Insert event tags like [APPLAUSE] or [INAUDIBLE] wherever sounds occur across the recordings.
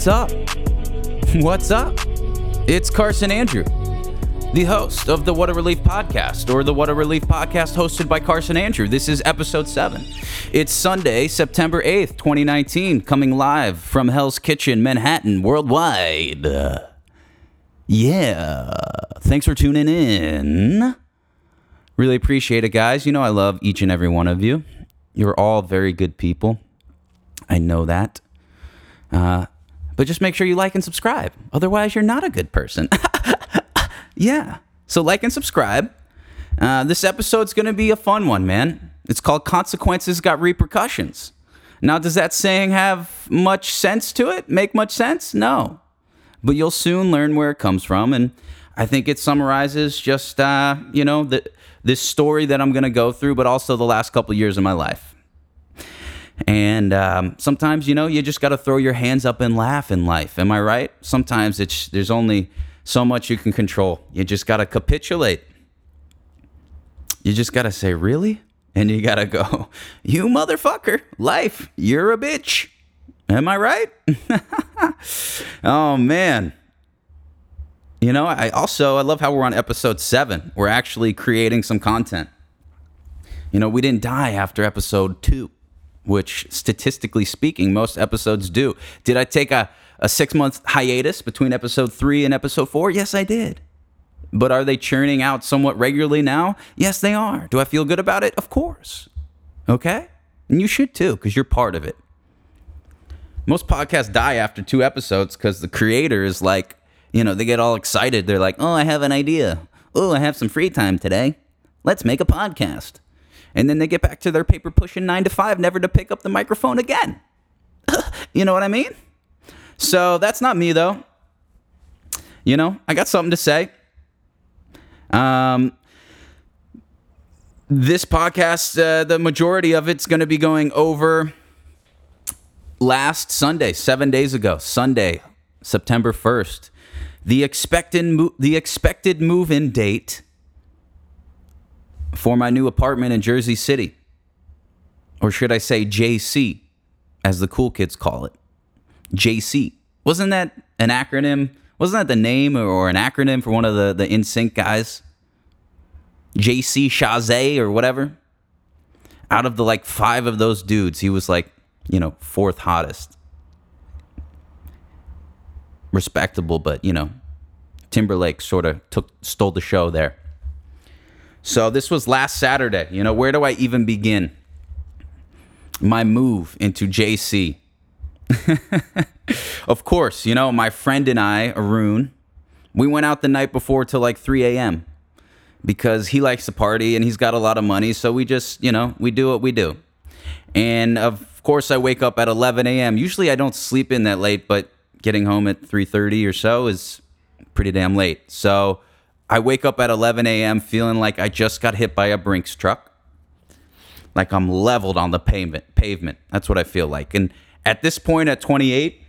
What's up? What's up? It's Carson Andrew, the host of the What a Relief podcast, or the What a Relief podcast hosted by Carson Andrew. This is episode 7. It's Sunday, September 8th, 2019, coming live from Hell's Kitchen, Manhattan, worldwide. Yeah. Thanks for tuning in. Really appreciate it, guys. You know, I love each and every one of you. You're all very good people. I know that. Uh, but just make sure you like and subscribe. Otherwise, you're not a good person. [LAUGHS] yeah. So, like and subscribe. Uh, this episode's going to be a fun one, man. It's called Consequences Got Repercussions. Now, does that saying have much sense to it? Make much sense? No. But you'll soon learn where it comes from. And I think it summarizes just, uh, you know, the, this story that I'm going to go through, but also the last couple years of my life. And um, sometimes, you know, you just got to throw your hands up and laugh in life. Am I right? Sometimes it's there's only so much you can control. You just got to capitulate. You just got to say, "Really?" And you got to go, [LAUGHS] "You motherfucker, life, you're a bitch." Am I right? [LAUGHS] oh man. You know, I also I love how we're on episode 7. We're actually creating some content. You know, we didn't die after episode 2 which statistically speaking, most episodes do. Did I take a, a six month hiatus between episode three and episode four? Yes, I did. But are they churning out somewhat regularly now? Yes, they are. Do I feel good about it? Of course. Okay? And you should too, because you're part of it. Most podcasts die after two episodes because the creator is like, you know, they get all excited. They're like, oh, I have an idea. Oh, I have some free time today. Let's make a podcast and then they get back to their paper pushing nine to five, never to pick up the microphone again. [LAUGHS] you know what I mean? So that's not me though. You know, I got something to say. Um, this podcast, uh, the majority of it's going to be going over last Sunday, seven days ago, Sunday, September first. The expected mo- the expected move-in date for my new apartment in Jersey City. Or should I say JC, as the cool kids call it? JC. Wasn't that an acronym? Wasn't that the name or an acronym for one of the, the NSYNC guys? JC Chasez or whatever? Out of the like five of those dudes, he was like, you know, fourth hottest. Respectable, but you know, Timberlake sort of took stole the show there. So this was last Saturday. You know, where do I even begin? My move into JC. [LAUGHS] of course, you know, my friend and I, Arun, we went out the night before till like 3 a.m. because he likes to party and he's got a lot of money. So we just, you know, we do what we do. And of course, I wake up at 11 a.m. Usually I don't sleep in that late, but getting home at 3:30 or so is pretty damn late. So I wake up at 11 a.m. feeling like I just got hit by a Brinks truck. Like I'm leveled on the pavement. Pavement. That's what I feel like. And at this point, at 28,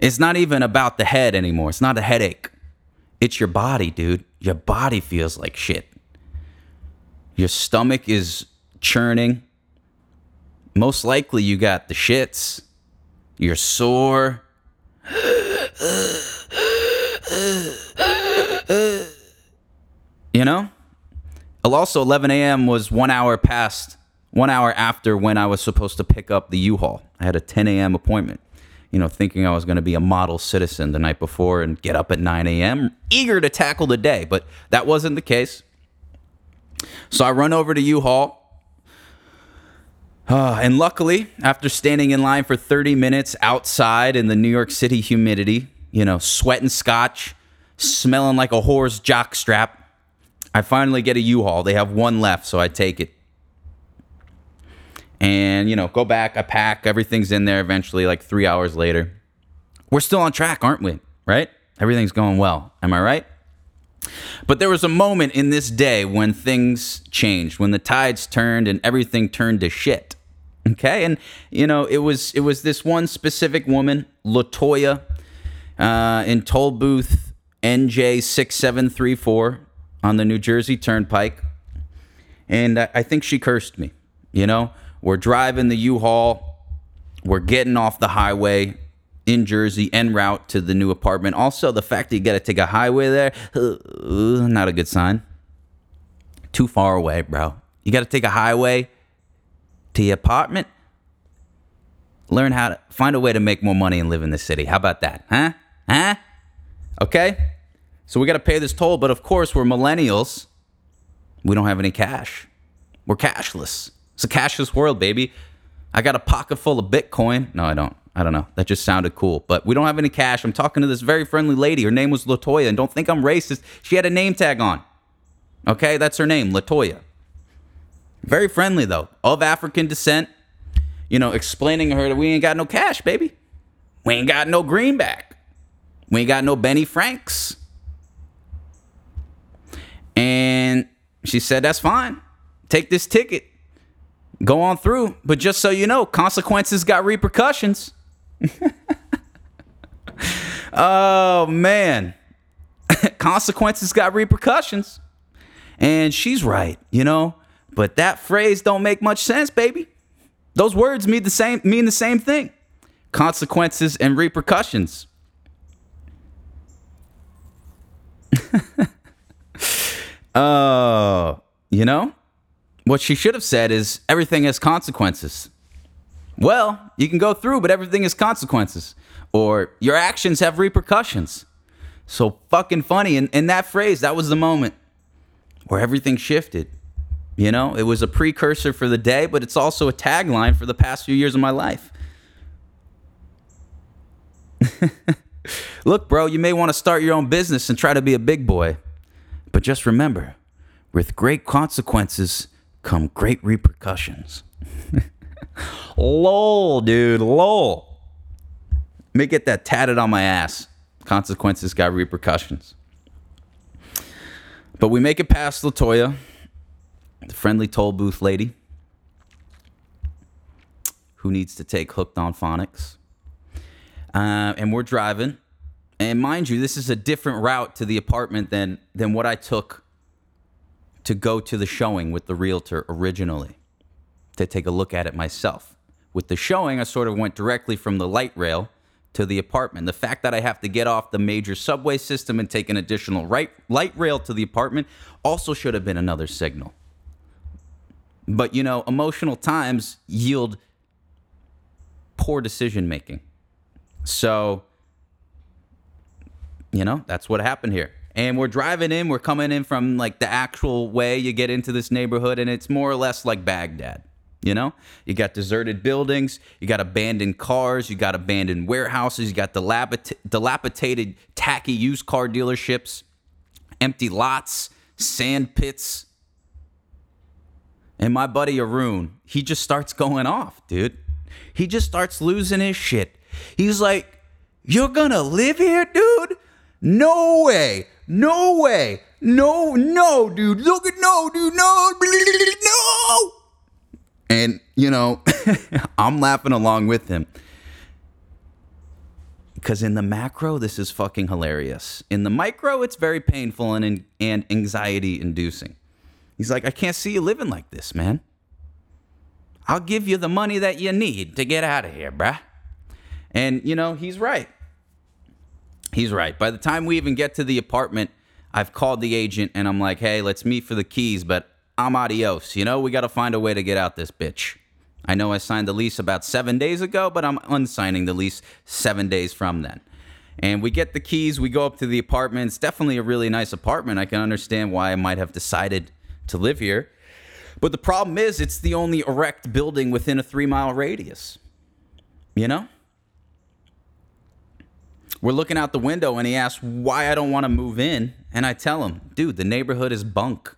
it's not even about the head anymore. It's not a headache. It's your body, dude. Your body feels like shit. Your stomach is churning. Most likely, you got the shits. You're sore. [GASPS] [SIGHS] [SIGHS] [SIGHS] you know? Also, 11 a.m. was one hour past, one hour after when I was supposed to pick up the U-Haul. I had a 10 a.m. appointment, you know, thinking I was going to be a model citizen the night before and get up at 9 a.m., eager to tackle the day, but that wasn't the case. So I run over to U-Haul. Uh, and luckily, after standing in line for 30 minutes outside in the New York City humidity, you know, sweating scotch, smelling like a horse jockstrap. I finally get a U-Haul. They have one left, so I take it. And, you know, go back, I pack, everything's in there eventually, like three hours later. We're still on track, aren't we? Right? Everything's going well. Am I right? But there was a moment in this day when things changed, when the tides turned and everything turned to shit. Okay? And, you know, it was it was this one specific woman, Latoya, uh, in toll booth NJ6734 on the New Jersey Turnpike. And I think she cursed me. You know, we're driving the U Haul, we're getting off the highway, in Jersey en route to the new apartment. Also, the fact that you got to take a highway there, uh, not a good sign. Too far away, bro. You got to take a highway to your apartment. Learn how to find a way to make more money and live in the city. How about that? Huh? Huh? Okay? So we got to pay this toll, but of course, we're millennials. We don't have any cash. We're cashless. It's a cashless world, baby. I got a pocket full of Bitcoin. No, I don't. I don't know. That just sounded cool. But we don't have any cash. I'm talking to this very friendly lady. Her name was Latoya. And don't think I'm racist. She had a name tag on. Okay, that's her name, Latoya. Very friendly, though, of African descent. You know, explaining to her that we ain't got no cash, baby. We ain't got no greenback. We ain't got no Benny Franks. And she said, That's fine. Take this ticket. Go on through. But just so you know, consequences got repercussions. [LAUGHS] oh, man. [LAUGHS] consequences got repercussions. And she's right, you know? But that phrase don't make much sense, baby. Those words mean the same mean the same thing. Consequences and repercussions. [LAUGHS] Oh, uh, you know? What she should have said is everything has consequences. Well, you can go through, but everything has consequences. Or your actions have repercussions. So fucking funny. And in that phrase, that was the moment where everything shifted. You know, it was a precursor for the day, but it's also a tagline for the past few years of my life. [LAUGHS] Look, bro, you may want to start your own business and try to be a big boy. But just remember, with great consequences come great repercussions. [LAUGHS] lol, dude, lol. Let me get that tatted on my ass. Consequences got repercussions. But we make it past Latoya, the friendly toll booth lady who needs to take hooked on phonics. Uh, and we're driving and mind you, this is a different route to the apartment than than what I took to go to the showing with the realtor originally to take a look at it myself. With the showing, I sort of went directly from the light rail to the apartment. The fact that I have to get off the major subway system and take an additional right light rail to the apartment also should have been another signal. But you know, emotional times yield poor decision making. So you know, that's what happened here. And we're driving in, we're coming in from like the actual way you get into this neighborhood, and it's more or less like Baghdad. You know, you got deserted buildings, you got abandoned cars, you got abandoned warehouses, you got dilapidated, tacky used car dealerships, empty lots, sand pits. And my buddy Arun, he just starts going off, dude. He just starts losing his shit. He's like, You're gonna live here, dude? No way. No way. No, no, dude. Look at no, dude. No, [LAUGHS] no. And, you know, [LAUGHS] I'm laughing along with him. Because in the macro, this is fucking hilarious. In the micro, it's very painful and, and anxiety inducing. He's like, I can't see you living like this, man. I'll give you the money that you need to get out of here, bruh. And, you know, he's right. He's right. By the time we even get to the apartment, I've called the agent and I'm like, hey, let's meet for the keys, but I'm adios. You know, we got to find a way to get out this bitch. I know I signed the lease about seven days ago, but I'm unsigning the lease seven days from then. And we get the keys, we go up to the apartment. It's definitely a really nice apartment. I can understand why I might have decided to live here. But the problem is, it's the only erect building within a three mile radius. You know? We're looking out the window and he asks why I don't want to move in. And I tell him, dude, the neighborhood is bunk.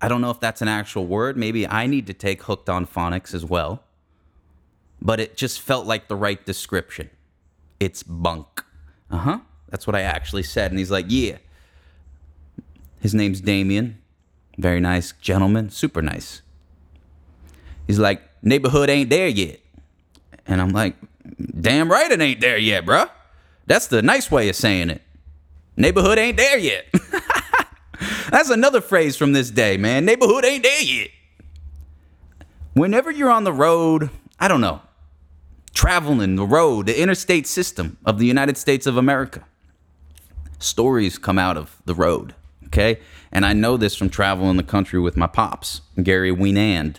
I don't know if that's an actual word. Maybe I need to take hooked on phonics as well. But it just felt like the right description. It's bunk. Uh huh. That's what I actually said. And he's like, yeah. His name's Damien. Very nice gentleman. Super nice. He's like, neighborhood ain't there yet. And I'm like, damn right it ain't there yet, bruh. That's the nice way of saying it. Neighborhood ain't there yet. [LAUGHS] That's another phrase from this day, man. Neighborhood ain't there yet. Whenever you're on the road, I don't know. traveling the road, the interstate system of the United States of America. Stories come out of the road, okay? And I know this from traveling the country with my pops, Gary Weenand,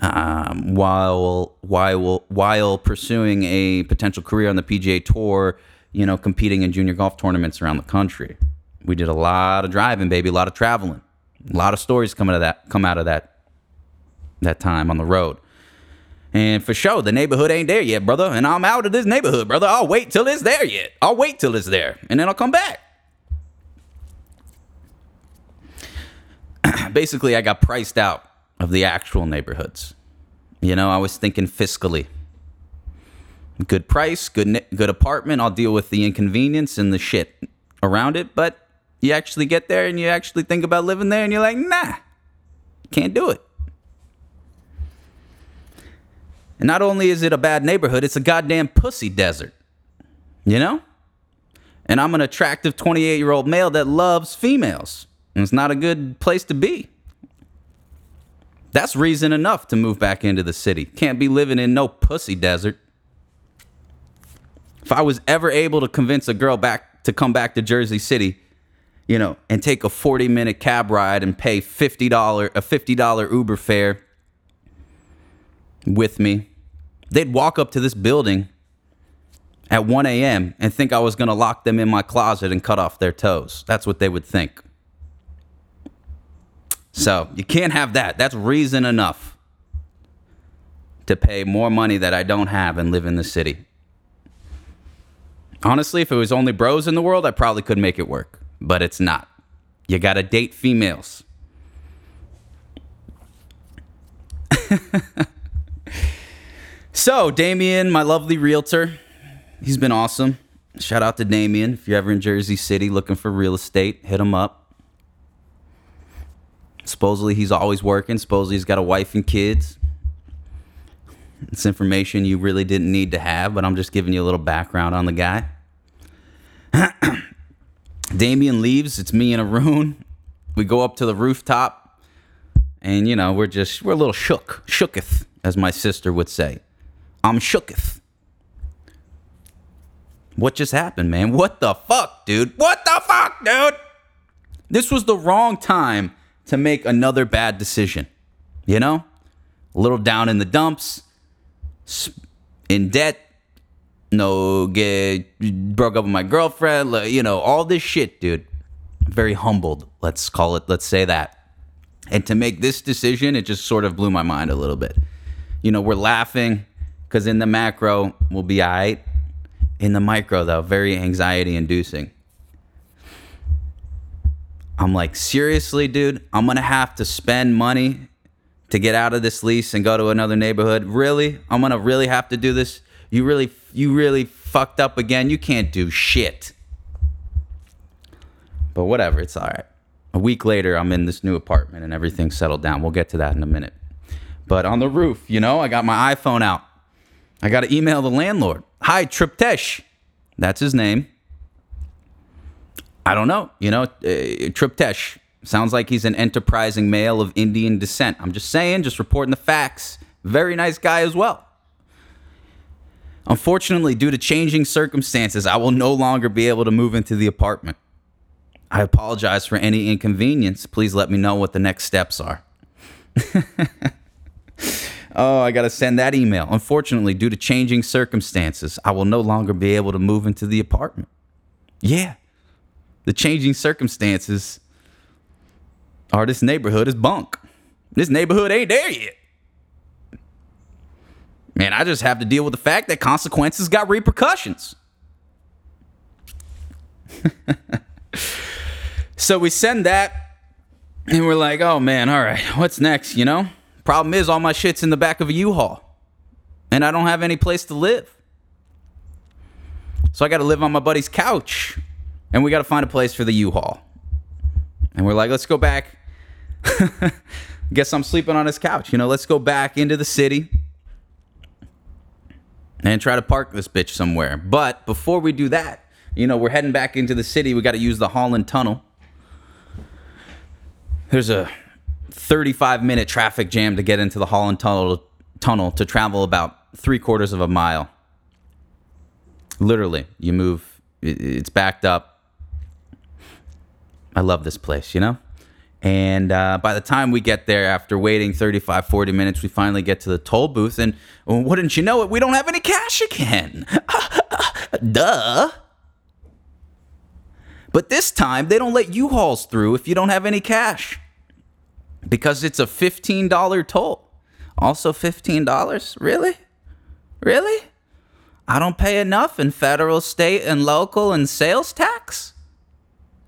um, while while while pursuing a potential career on the PGA Tour, you know, competing in junior golf tournaments around the country. We did a lot of driving, baby, a lot of traveling, a lot of stories coming out of that come out of that that time on the road. And for sure, the neighborhood ain't there yet, brother. And I'm out of this neighborhood, brother. I'll wait till it's there yet. I'll wait till it's there, and then I'll come back. [CLEARS THROAT] Basically, I got priced out of the actual neighborhoods. You know, I was thinking fiscally. Good price, good good apartment. I'll deal with the inconvenience and the shit around it, but you actually get there and you actually think about living there and you're like, "Nah. Can't do it." And not only is it a bad neighborhood, it's a goddamn pussy desert. You know? And I'm an attractive 28 year old male that loves females. And it's not a good place to be. That's reason enough to move back into the city. Can't be living in no pussy desert. If I was ever able to convince a girl back to come back to Jersey City, you know, and take a 40 minute cab ride and pay $50 a $50 Uber fare with me, they'd walk up to this building at 1 a.m. and think I was going to lock them in my closet and cut off their toes. That's what they would think. So you can't have that. That's reason enough to pay more money that I don't have and live in the city. Honestly, if it was only bros in the world, I probably could make it work, but it's not. You gotta date females. [LAUGHS] so, Damien, my lovely realtor, he's been awesome. Shout out to Damien. If you're ever in Jersey City looking for real estate, hit him up. Supposedly he's always working. Supposedly he's got a wife and kids. It's information you really didn't need to have, but I'm just giving you a little background on the guy. [CLEARS THROAT] Damien leaves. It's me and Arun. We go up to the rooftop, and you know we're just we're a little shook, shooketh, as my sister would say. I'm shooketh. What just happened, man? What the fuck, dude? What the fuck, dude? This was the wrong time to make another bad decision. You know? A little down in the dumps, in debt, no, get broke up with my girlfriend, you know, all this shit, dude. Very humbled, let's call it, let's say that. And to make this decision, it just sort of blew my mind a little bit. You know, we're laughing because in the macro, we'll be all right. In the micro, though, very anxiety inducing. I'm like, seriously, dude, I'm gonna have to spend money to get out of this lease and go to another neighborhood. Really? I'm gonna really have to do this? You really, you really fucked up again. You can't do shit. But whatever, it's all right. A week later, I'm in this new apartment and everything's settled down. We'll get to that in a minute. But on the roof, you know, I got my iPhone out. I got to email the landlord. Hi, Triptesh. That's his name. I don't know. You know, uh, Triptesh sounds like he's an enterprising male of Indian descent. I'm just saying, just reporting the facts. Very nice guy as well. Unfortunately, due to changing circumstances, I will no longer be able to move into the apartment. I apologize for any inconvenience. Please let me know what the next steps are. [LAUGHS] oh, I got to send that email. Unfortunately, due to changing circumstances, I will no longer be able to move into the apartment. Yeah the changing circumstances are this neighborhood is bunk. This neighborhood ain't there yet. Man, I just have to deal with the fact that consequences got repercussions. [LAUGHS] so we send that and we're like, oh man, all right, what's next, you know? Problem is, all my shit's in the back of a U Haul and I don't have any place to live. So I got to live on my buddy's couch and we got to find a place for the U-Haul. And we're like, let's go back. [LAUGHS] Guess I'm sleeping on his couch. You know, let's go back into the city and try to park this bitch somewhere. But before we do that, you know, we're heading back into the city. We got to use the Holland Tunnel. There's a 35 minute traffic jam to get into the Holland Tunnel tunnel to travel about three quarters of a mile. Literally, you move, it's backed up. I love this place, you know? And uh, by the time we get there, after waiting 35, 40 minutes, we finally get to the toll booth. And well, wouldn't you know it, we don't have any cash again. [LAUGHS] Duh. But this time, they don't let U-Hauls through if you don't have any cash because it's a $15 toll. Also, $15? Really? Really? I don't pay enough in federal, state, and local and sales tax?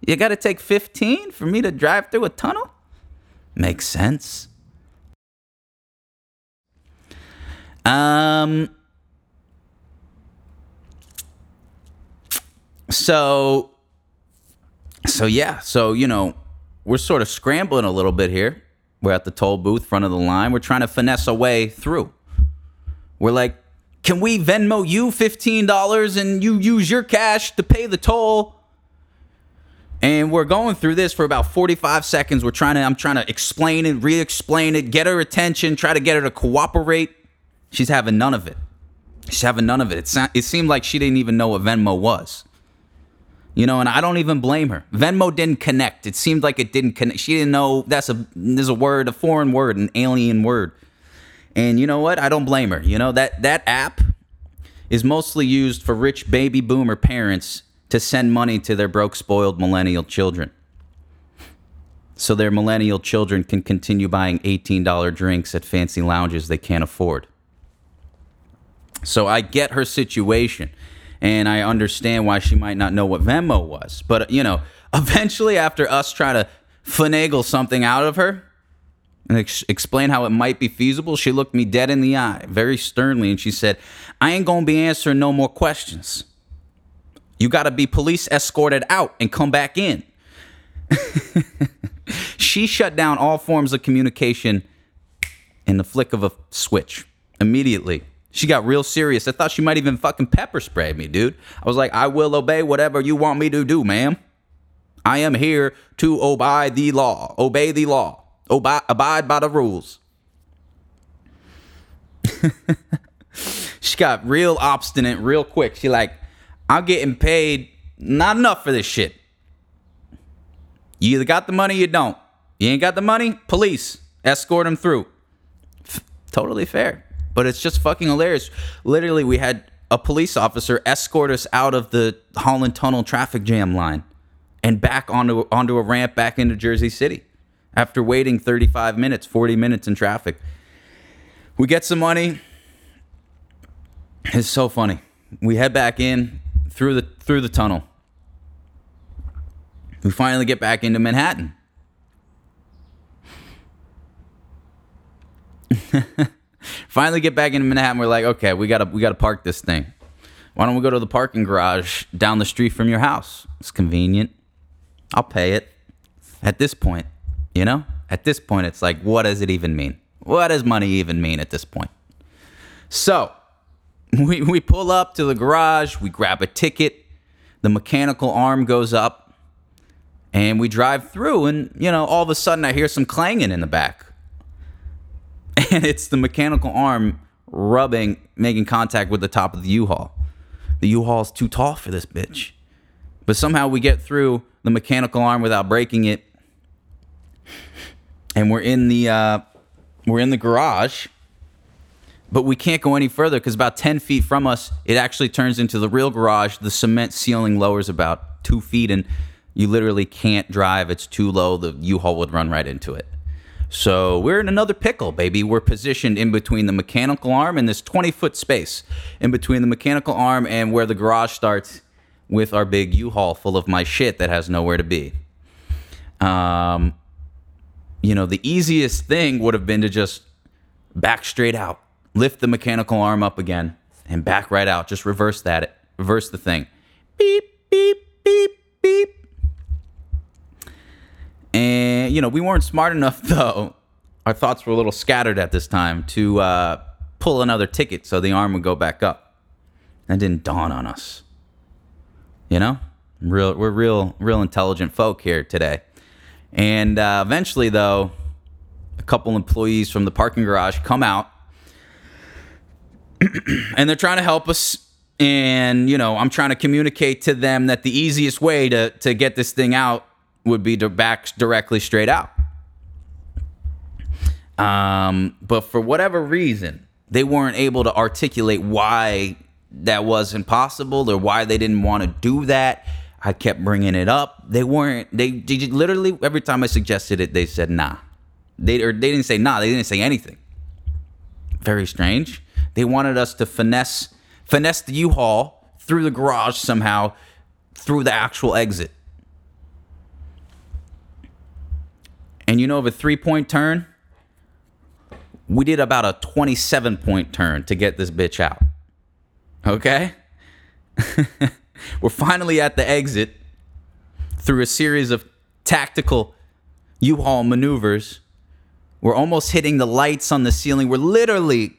You got to take 15 for me to drive through a tunnel? Makes sense. Um so so yeah, so you know, we're sort of scrambling a little bit here. We're at the toll booth, front of the line. We're trying to finesse our way through. We're like, can we Venmo you $15 and you use your cash to pay the toll? And we're going through this for about 45 seconds. We're trying to, I'm trying to explain it, re explain it, get her attention, try to get her to cooperate. She's having none of it. She's having none of it. It, it seemed like she didn't even know what Venmo was. You know, and I don't even blame her. Venmo didn't connect. It seemed like it didn't connect. She didn't know that's a there's a word, a foreign word, an alien word. And you know what? I don't blame her. You know that that app is mostly used for rich baby boomer parents to send money to their broke, spoiled millennial children. So their millennial children can continue buying $18 drinks at fancy lounges they can't afford. So I get her situation and I understand why she might not know what Venmo was. But, you know, [LAUGHS] eventually, after us trying to finagle something out of her and ex- explain how it might be feasible, she looked me dead in the eye very sternly and she said, I ain't gonna be answering no more questions. You gotta be police escorted out and come back in. [LAUGHS] she shut down all forms of communication in the flick of a switch immediately. She got real serious. I thought she might even fucking pepper spray me, dude. I was like, I will obey whatever you want me to do, ma'am. I am here to obey the law. Obey the law. Obey, abide by the rules. [LAUGHS] she got real obstinate real quick. She like, I'm getting paid not enough for this shit. You either got the money, you don't. You ain't got the money, police escort them through. F- totally fair but it's just fucking hilarious. Literally, we had a police officer escort us out of the Holland Tunnel traffic jam line and back onto onto a ramp back into Jersey City after waiting 35 minutes, 40 minutes in traffic. We get some money. It's so funny. We head back in through the through the tunnel. We finally get back into Manhattan. [LAUGHS] Finally get back into Manhattan. We're like, okay, we gotta we gotta park this thing. Why don't we go to the parking garage down the street from your house? It's convenient. I'll pay it. At this point, you know? At this point, it's like, what does it even mean? What does money even mean at this point? So [LAUGHS] we, we pull up to the garage, we grab a ticket, the mechanical arm goes up, and we drive through, and you know, all of a sudden I hear some clanging in the back. [LAUGHS] and it's the mechanical arm rubbing, making contact with the top of the U-Haul. The U-Haul's too tall for this bitch. But somehow we get through the mechanical arm without breaking it. And we're in the uh, we're in the garage. But we can't go any further because about 10 feet from us, it actually turns into the real garage. The cement ceiling lowers about two feet, and you literally can't drive. It's too low. The U-Haul would run right into it. So we're in another pickle, baby. We're positioned in between the mechanical arm and this 20 foot space in between the mechanical arm and where the garage starts with our big U-Haul full of my shit that has nowhere to be. Um, you know, the easiest thing would have been to just back straight out, lift the mechanical arm up again, and back right out. Just reverse that, reverse the thing. Beep, beep, beep, beep. And, you know, we weren't smart enough, [LAUGHS] though. Our thoughts were a little scattered at this time to uh, pull another ticket so the arm would go back up. That didn't dawn on us. You know? Real, we're real, real intelligent folk here today. And uh, eventually, though, a couple employees from the parking garage come out and they're trying to help us. And, you know, I'm trying to communicate to them that the easiest way to, to get this thing out would be to back directly straight out. Um, but for whatever reason, they weren't able to articulate why that was impossible or why they didn't want to do that. I kept bringing it up. They weren't. They, they literally every time I suggested it, they said nah. They or they didn't say nah. They didn't say anything. Very strange. They wanted us to finesse finesse the U-Haul through the garage somehow through the actual exit. And you know, of a three-point turn, we did about a 27 point turn to get this bitch out. Okay? [LAUGHS] We're finally at the exit through a series of tactical U Haul maneuvers. We're almost hitting the lights on the ceiling. We're literally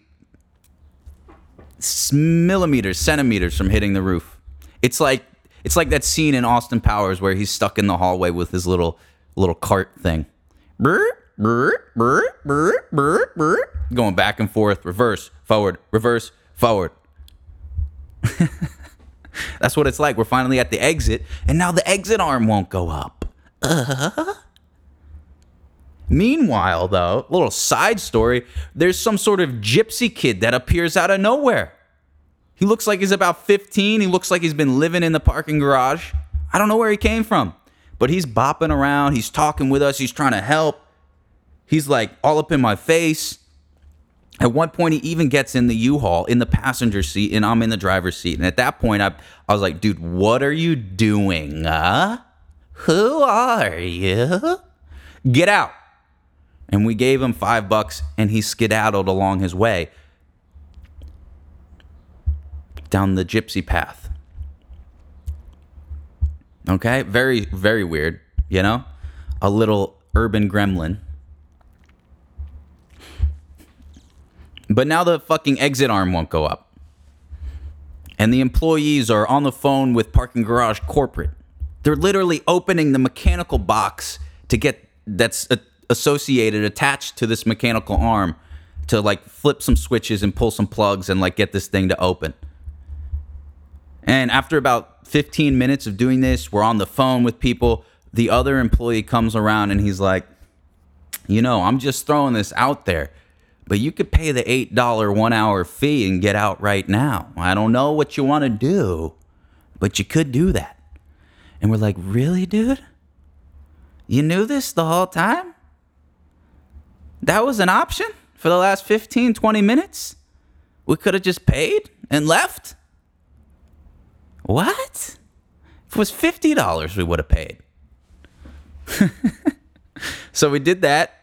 millimeters, centimeters from hitting the roof. It's like it's like that scene in Austin Powers where he's stuck in the hallway with his little little cart thing. Going back and forth, reverse, forward, reverse, forward. [LAUGHS] That's what it's like. We're finally at the exit, and now the exit arm won't go up. Uh-huh. Meanwhile, though, little side story, there's some sort of gypsy kid that appears out of nowhere. He looks like he's about 15. He looks like he's been living in the parking garage. I don't know where he came from, but he's bopping around. He's talking with us. He's trying to help. He's like all up in my face. At one point, he even gets in the U-Haul in the passenger seat, and I'm in the driver's seat. And at that point, I, I was like, dude, what are you doing? Who are you? Get out. And we gave him five bucks, and he skedaddled along his way down the gypsy path. Okay? Very, very weird, you know? A little urban gremlin. But now the fucking exit arm won't go up. And the employees are on the phone with Parking Garage Corporate. They're literally opening the mechanical box to get that's associated, attached to this mechanical arm to like flip some switches and pull some plugs and like get this thing to open. And after about 15 minutes of doing this, we're on the phone with people. The other employee comes around and he's like, You know, I'm just throwing this out there but you could pay the $8 one hour fee and get out right now. I don't know what you want to do, but you could do that. And we're like, really, dude? You knew this the whole time? That was an option for the last 15, 20 minutes? We could have just paid and left? What? If it was $50, we would have paid. [LAUGHS] so we did that.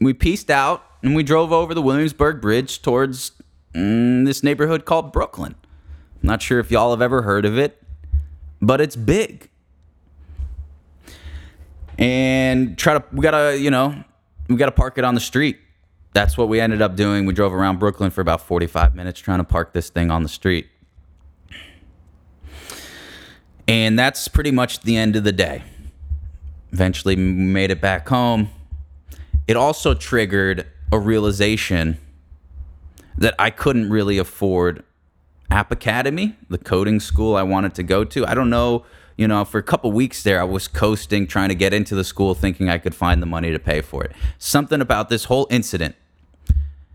We pieced out and we drove over the Williamsburg Bridge towards mm, this neighborhood called Brooklyn. I'm not sure if y'all have ever heard of it, but it's big. And try to we gotta you know we gotta park it on the street. That's what we ended up doing. We drove around Brooklyn for about 45 minutes trying to park this thing on the street. And that's pretty much the end of the day. Eventually made it back home. It also triggered a realization that I couldn't really afford App Academy, the coding school I wanted to go to. I don't know, you know, for a couple weeks there, I was coasting, trying to get into the school, thinking I could find the money to pay for it. Something about this whole incident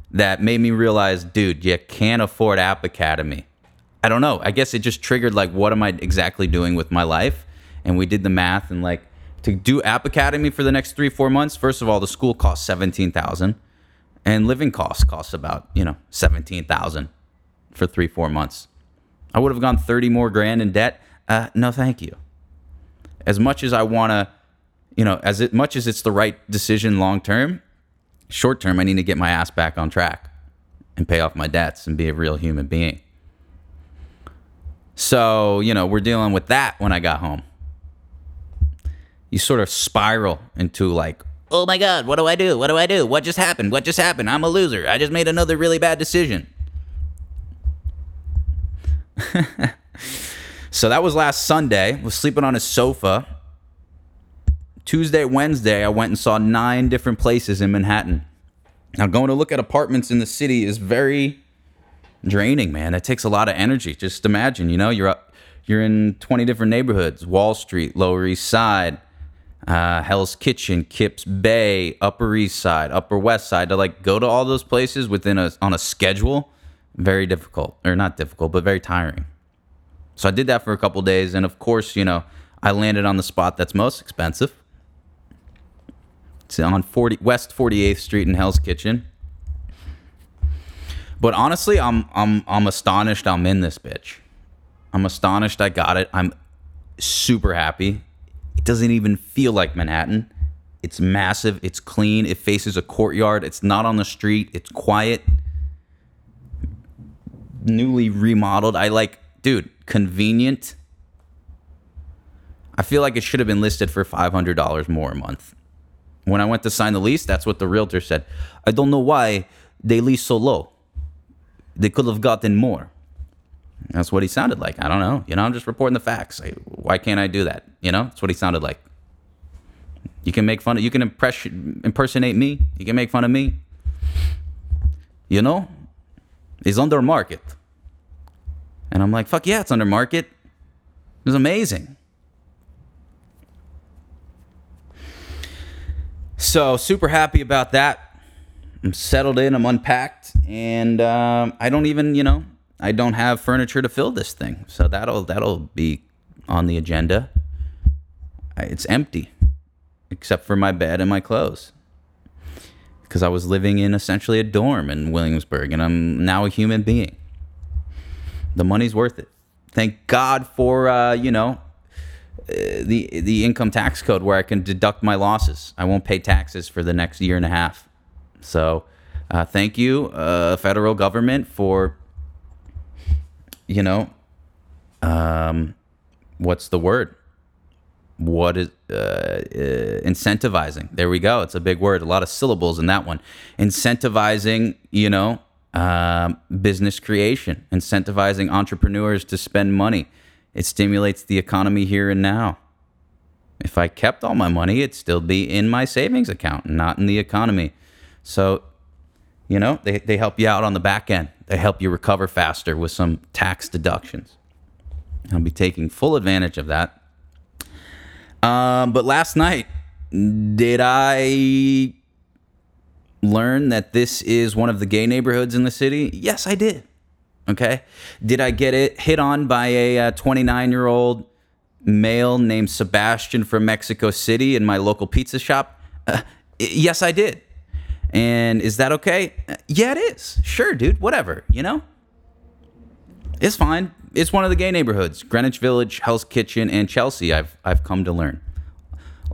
that made me realize, dude, you can't afford App Academy. I don't know. I guess it just triggered like, what am I exactly doing with my life? And we did the math and like to do App Academy for the next three, four months. First of all, the school costs seventeen thousand and living costs cost about you know seventeen thousand for three four months. I would have gone thirty more grand in debt. Uh, no, thank you. As much as I want to, you know, as it, much as it's the right decision long term, short term, I need to get my ass back on track and pay off my debts and be a real human being. So, you know, we're dealing with that when I got home. You sort of spiral into like oh my God, what do I do? What do I do? What just happened? What just happened? I'm a loser. I just made another really bad decision. [LAUGHS] so that was last Sunday. Was sleeping on a sofa. Tuesday, Wednesday, I went and saw nine different places in Manhattan. Now, going to look at apartments in the city is very draining, man. It takes a lot of energy. Just imagine, you know, you're up, you're in 20 different neighborhoods: Wall Street, Lower East Side, uh, Hell's Kitchen, Kips Bay, Upper East Side, Upper West Side. To like go to all those places within a on a schedule, very difficult, or not difficult, but very tiring. So I did that for a couple days, and of course, you know, I landed on the spot that's most expensive. It's on 40 West 48th Street in Hell's Kitchen. But honestly, I'm I'm I'm astonished I'm in this bitch. I'm astonished I got it. I'm super happy. It doesn't even feel like Manhattan. It's massive, it's clean, it faces a courtyard, it's not on the street, it's quiet. Newly remodeled. I like, dude, convenient. I feel like it should have been listed for $500 more a month. When I went to sign the lease, that's what the realtor said. I don't know why they lease so low. They could have gotten more. That's what he sounded like. I don't know. You know, I'm just reporting the facts. Like, why can't I do that? You know, that's what he sounded like. You can make fun of, you can impress, impersonate me. You can make fun of me. You know, he's under market. And I'm like, fuck yeah, it's under market. It was amazing. So super happy about that. I'm settled in. I'm unpacked, and um, I don't even, you know, I don't have furniture to fill this thing. So that'll that'll be on the agenda. It's empty, except for my bed and my clothes, because I was living in essentially a dorm in Williamsburg, and I'm now a human being. The money's worth it. Thank God for uh, you know uh, the the income tax code where I can deduct my losses. I won't pay taxes for the next year and a half. So, uh, thank you, uh, federal government, for you know, um, what's the word? What is uh, uh, incentivizing? There we go. It's a big word. A lot of syllables in that one. Incentivizing, you know, um, business creation, incentivizing entrepreneurs to spend money it stimulates the economy here and now. If I kept all my money, it'd still be in my savings account, not in the economy. So, you know, they, they help you out on the back end. They help you recover faster with some tax deductions. I'll be taking full advantage of that. Um, but last night, did I learn that this is one of the gay neighborhoods in the city? Yes, I did. Okay. Did I get it hit on by a 29 uh, year old male named Sebastian from Mexico City in my local pizza shop? Uh, yes, I did. And is that okay? Uh, yeah, it is. Sure, dude. Whatever. You know? It's fine. It's one of the gay neighborhoods Greenwich Village, Hell's Kitchen, and Chelsea, I've, I've come to learn.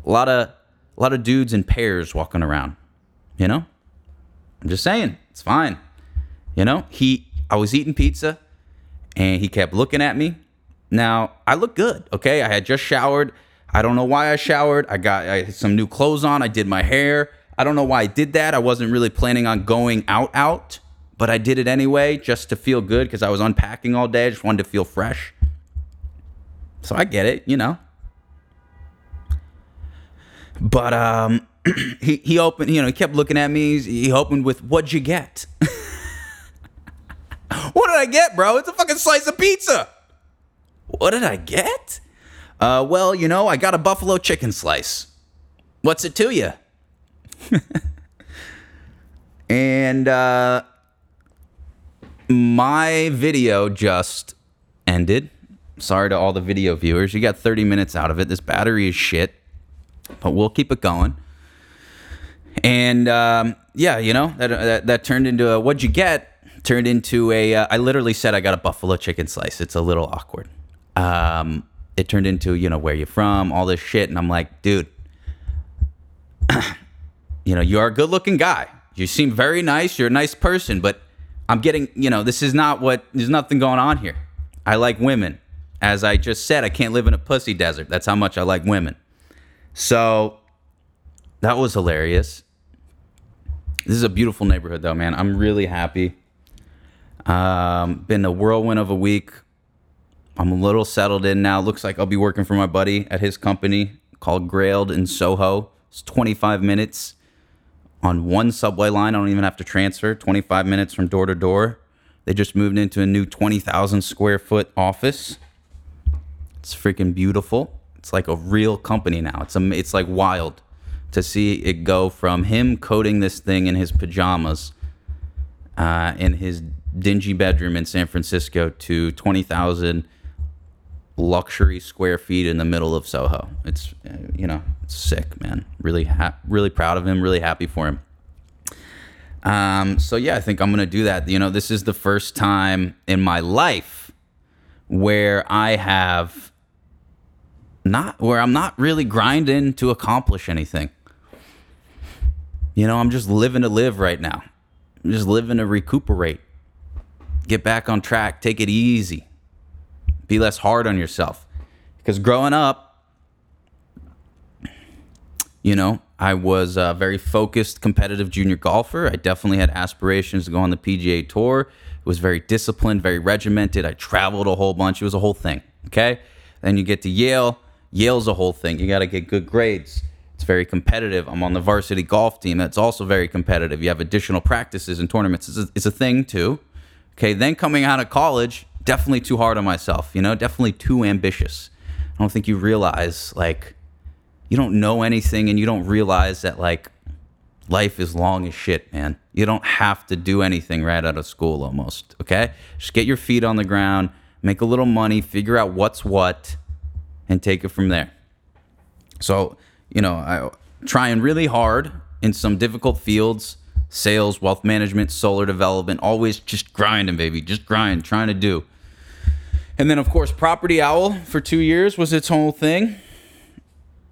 A lot of, a lot of dudes in pairs walking around. You know? I'm just saying. It's fine. You know? He I was eating pizza and he kept looking at me. Now, I look good, okay? I had just showered. I don't know why I showered. I got I had some new clothes on. I did my hair. I don't know why I did that. I wasn't really planning on going out out, but I did it anyway just to feel good because I was unpacking all day. I just wanted to feel fresh. So I get it, you know. But um [CLEARS THROAT] he he opened, you know, he kept looking at me. He opened with what'd you get? [LAUGHS] What did I get, bro? It's a fucking slice of pizza. What did I get? Uh, well, you know, I got a buffalo chicken slice. What's it to you? [LAUGHS] and uh, my video just ended. Sorry to all the video viewers. You got 30 minutes out of it. This battery is shit, but we'll keep it going. And um, yeah, you know, that, that, that turned into a what'd you get? turned into a. Uh, I literally said I got a buffalo chicken slice. It's a little awkward. Um, it turned into you know where you from, all this shit, and I'm like, dude, [CLEARS THROAT] you know, you are a good looking guy. You seem very nice. You're a nice person, but I'm getting, you know, this is not what. There's nothing going on here. I like women. As I just said, I can't live in a pussy desert. That's how much I like women. So that was hilarious. This is a beautiful neighborhood, though, man. I'm really happy. Um, been a whirlwind of a week. I'm a little settled in now. Looks like I'll be working for my buddy at his company called Grailed in Soho. It's 25 minutes on one subway line. I don't even have to transfer. 25 minutes from door to door. They just moved into a new 20,000 square foot office. It's freaking beautiful. It's like a real company now. It's a, it's like wild to see it go from him coding this thing in his pajamas uh, in his dingy bedroom in San Francisco to 20,000 luxury square feet in the middle of Soho. It's uh, you know, sick, man. Really ha- really proud of him, really happy for him. Um, so yeah, I think I'm gonna do that. You know, this is the first time in my life where I have not where I'm not really grinding to accomplish anything. You know, I'm just living to live right now. I'm just living to recuperate. Get back on track. Take it easy. Be less hard on yourself. Because growing up, you know, I was a very focused competitive junior golfer. I definitely had aspirations to go on the PGA Tour. It was very disciplined, very regimented. I traveled a whole bunch. It was a whole thing. Okay. Then you get to Yale. Yale's a whole thing. You got to get good grades. It's very competitive. I'm on the varsity golf team. That's also very competitive. You have additional practices and tournaments. It's a, it's a thing too. Okay. Then coming out of college, definitely too hard on myself, you know, definitely too ambitious. I don't think you realize, like, you don't know anything and you don't realize that, like, life is long as shit, man. You don't have to do anything right out of school almost, okay? Just get your feet on the ground, make a little money, figure out what's what, and take it from there. So, you know, I trying really hard in some difficult fields sales, wealth management, solar development, always just grinding, baby, just grind, trying to do. And then, of course, Property Owl for two years was its whole thing.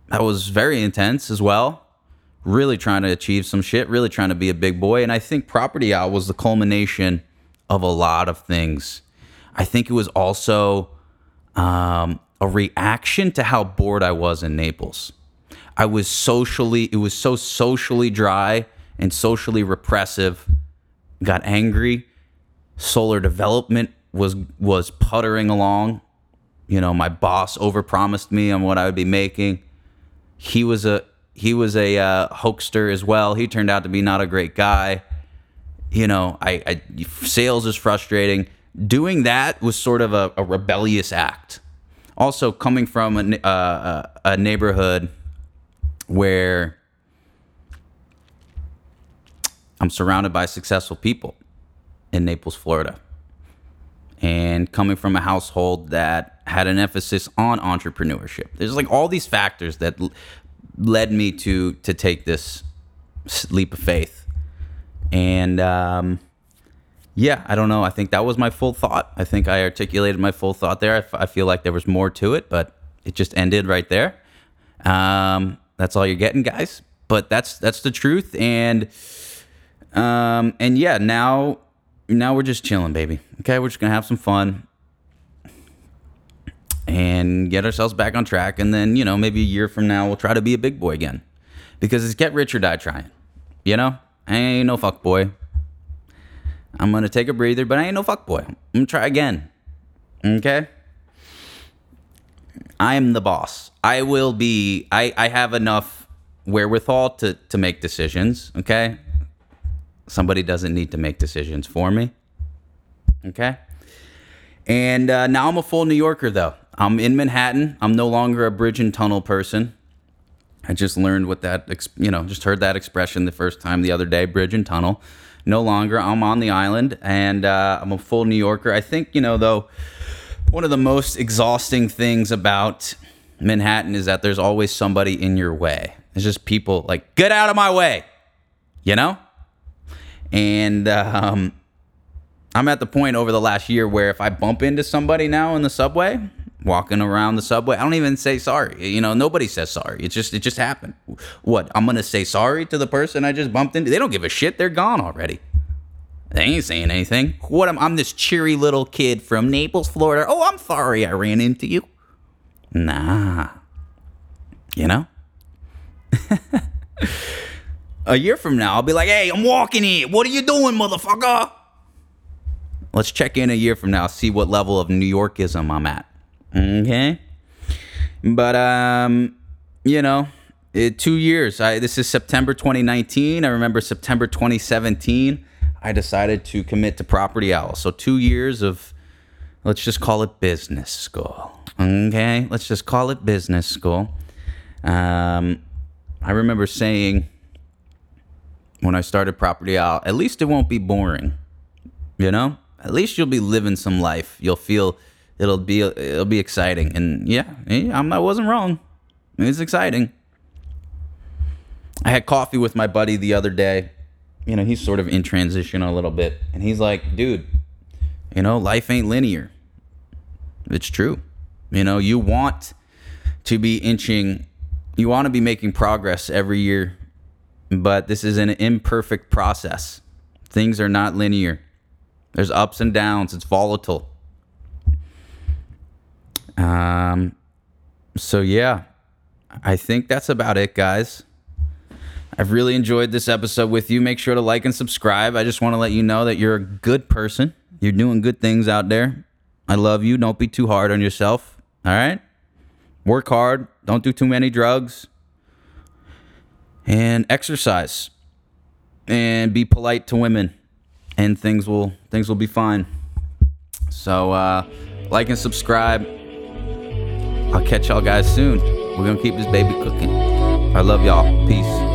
That was very intense as well. Really trying to achieve some shit, really trying to be a big boy. And I think Property Owl was the culmination of a lot of things. I think it was also um, a reaction to how bored I was in Naples. I was socially, it was so socially dry and socially repressive. Got angry. Solar development was was puttering along. You know, my boss overpromised me on what I would be making. He was a he was a uh, hoaxer as well. He turned out to be not a great guy. You know, I, I sales is frustrating. Doing that was sort of a, a rebellious act. Also, coming from a, uh, a neighborhood where I'm surrounded by successful people in Naples, Florida. And coming from a household that had an emphasis on entrepreneurship. There's like all these factors that l- led me to to take this leap of faith. And um, yeah, I don't know. I think that was my full thought. I think I articulated my full thought there. I, f- I feel like there was more to it, but it just ended right there. Um, that's all you're getting, guys. But that's that's the truth. And um, and yeah, now now we're just chilling, baby. Okay, we're just gonna have some fun and get ourselves back on track. And then, you know, maybe a year from now we'll try to be a big boy again. Because it's get rich or die trying. You know? I ain't no fuck boy. I'm gonna take a breather, but I ain't no fuck boy. I'm gonna try again. Okay? I am the boss. I will be I, I have enough wherewithal to, to make decisions, okay? Somebody doesn't need to make decisions for me. Okay? And uh, now I'm a full New Yorker, though. I'm in Manhattan. I'm no longer a bridge and tunnel person. I just learned what that, you know, just heard that expression the first time the other day bridge and tunnel. No longer. I'm on the island and uh, I'm a full New Yorker. I think, you know, though, one of the most exhausting things about Manhattan is that there's always somebody in your way. It's just people like, get out of my way, you know? And um, I'm at the point over the last year where if I bump into somebody now in the subway, walking around the subway, I don't even say sorry. You know, nobody says sorry. It just it just happened. What? I'm gonna say sorry to the person I just bumped into? They don't give a shit. They're gone already. They ain't saying anything. What? I'm, I'm this cheery little kid from Naples, Florida. Oh, I'm sorry I ran into you. Nah. You know? [LAUGHS] a year from now, I'll be like, hey, I'm walking here. What are you doing, motherfucker? Let's check in a year from now, see what level of New Yorkism I'm at. Okay? But, um, you know, it, two years. I, this is September 2019. I remember September 2017. I decided to commit to Property Owl. So two years of, let's just call it business school. Okay, let's just call it business school. Um, I remember saying when I started Property Owl, at least it won't be boring. You know, at least you'll be living some life. You'll feel it'll be it'll be exciting. And yeah, I'm, I wasn't wrong. It's exciting. I had coffee with my buddy the other day. You know, he's sort of in transition a little bit, and he's like, "Dude, you know, life ain't linear." It's true. You know, you want to be inching, you want to be making progress every year, but this is an imperfect process. Things are not linear. There's ups and downs. It's volatile. Um, so yeah, I think that's about it, guys. I've really enjoyed this episode with you. Make sure to like and subscribe. I just want to let you know that you're a good person. You're doing good things out there. I love you. Don't be too hard on yourself. All right? Work hard. Don't do too many drugs. And exercise. And be polite to women. And things will things will be fine. So uh like and subscribe. I'll catch y'all guys soon. We're gonna keep this baby cooking. I love y'all. Peace.